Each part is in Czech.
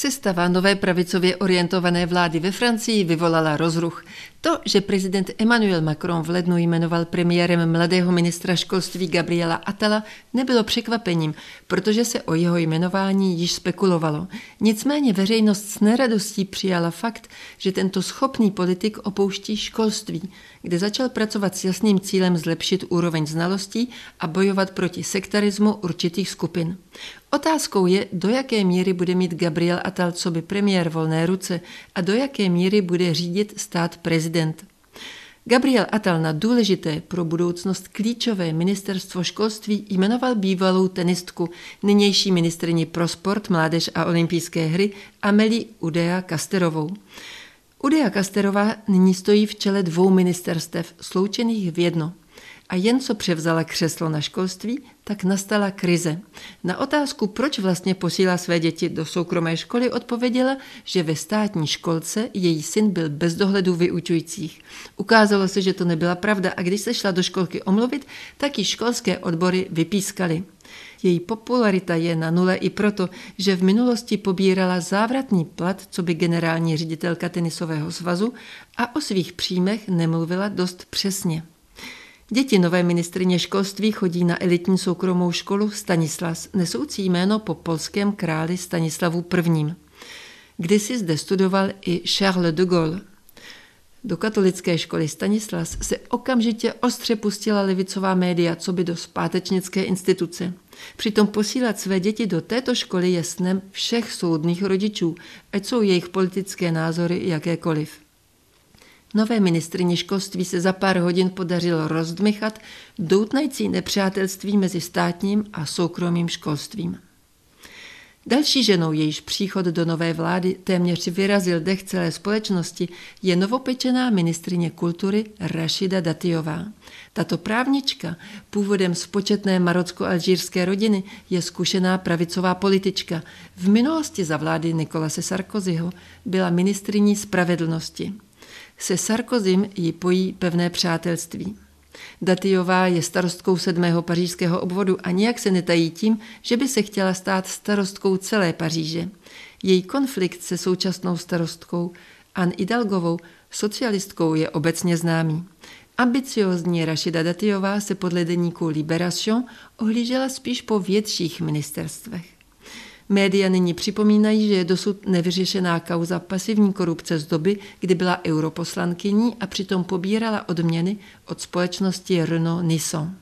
Sestava nové pravicově orientované vlády ve Francii vyvolala rozruch. To, že prezident Emmanuel Macron v lednu jmenoval premiérem mladého ministra školství Gabriela Atala, nebylo překvapením, protože se o jeho jmenování již spekulovalo. Nicméně veřejnost s neradostí přijala fakt, že tento schopný politik opouští školství, kde začal pracovat s jasným cílem zlepšit úroveň znalostí a bojovat proti sektarismu určitých skupin. Otázkou je, do jaké míry bude mít Gabriel Attal co by premiér volné ruce a do jaké míry bude řídit stát prezident. Gabriel Attal na důležité pro budoucnost klíčové ministerstvo školství jmenoval bývalou tenistku, nynější ministrině pro sport, mládež a olympijské hry Amelie Udea Kasterovou. Udea Kasterová nyní stojí v čele dvou ministerstev, sloučených v jedno – a jen co převzala křeslo na školství, tak nastala krize. Na otázku, proč vlastně posílá své děti do soukromé školy, odpověděla, že ve státní školce její syn byl bez dohledu vyučujících. Ukázalo se, že to nebyla pravda a když se šla do školky omluvit, tak ji školské odbory vypískaly. Její popularita je na nule i proto, že v minulosti pobírala závratný plat, co by generální ředitelka tenisového svazu a o svých příjmech nemluvila dost přesně. Děti nové ministrině školství chodí na elitní soukromou školu Stanislas, nesoucí jméno po polském králi Stanislavu I. Kdysi zde studoval i Charles de Gaulle. Do katolické školy Stanislas se okamžitě ostře pustila levicová média, co by do zpátečnické instituce. Přitom posílat své děti do této školy je snem všech soudných rodičů, ať jsou jejich politické názory jakékoliv. Nové ministrině školství se za pár hodin podařilo rozdmychat doutnající nepřátelství mezi státním a soukromým školstvím. Další ženou, jejíž příchod do nové vlády téměř vyrazil dech celé společnosti, je novopečená ministrině kultury Rašida Datiová. Tato právnička, původem z početné marocko-alžírské rodiny, je zkušená pravicová politička. V minulosti za vlády Nikolase Sarkozyho byla ministriní spravedlnosti. Se Sarkozym ji pojí pevné přátelství. Datiová je starostkou sedmého pařížského obvodu a nijak se netají tím, že by se chtěla stát starostkou celé Paříže. Její konflikt se současnou starostkou Anne Idalgovou, socialistkou, je obecně známý. Ambiciozní Rašida Datiová se podle deníku Libération ohlížela spíš po větších ministerstvech. Média nyní připomínají, že je dosud nevyřešená kauza pasivní korupce z doby, kdy byla europoslankyní a přitom pobírala odměny od společnosti Renault Nissan.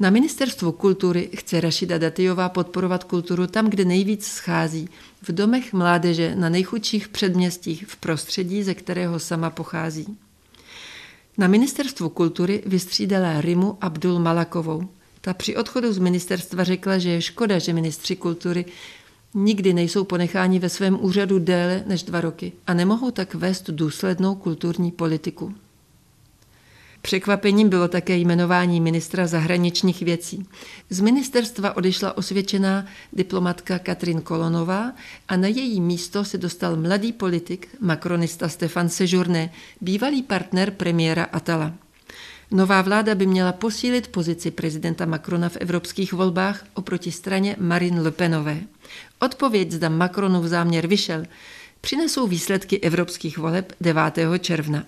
Na ministerstvu kultury chce Rašida Datiová podporovat kulturu tam, kde nejvíc schází, v domech mládeže na nejchudších předměstích v prostředí, ze kterého sama pochází. Na ministerstvu kultury vystřídala Rimu Abdul Malakovou. Ta při odchodu z ministerstva řekla, že je škoda, že ministři kultury nikdy nejsou ponecháni ve svém úřadu déle než dva roky a nemohou tak vést důslednou kulturní politiku. Překvapením bylo také jmenování ministra zahraničních věcí. Z ministerstva odešla osvědčená diplomatka Katrin Kolonová a na její místo se dostal mladý politik, makronista Stefan Sejourné, bývalý partner premiéra Atala. Nová vláda by měla posílit pozici prezidenta Macrona v evropských volbách oproti straně Marine Le Penové. Odpověď, zda Macronův záměr vyšel, přinesou výsledky evropských voleb 9. června.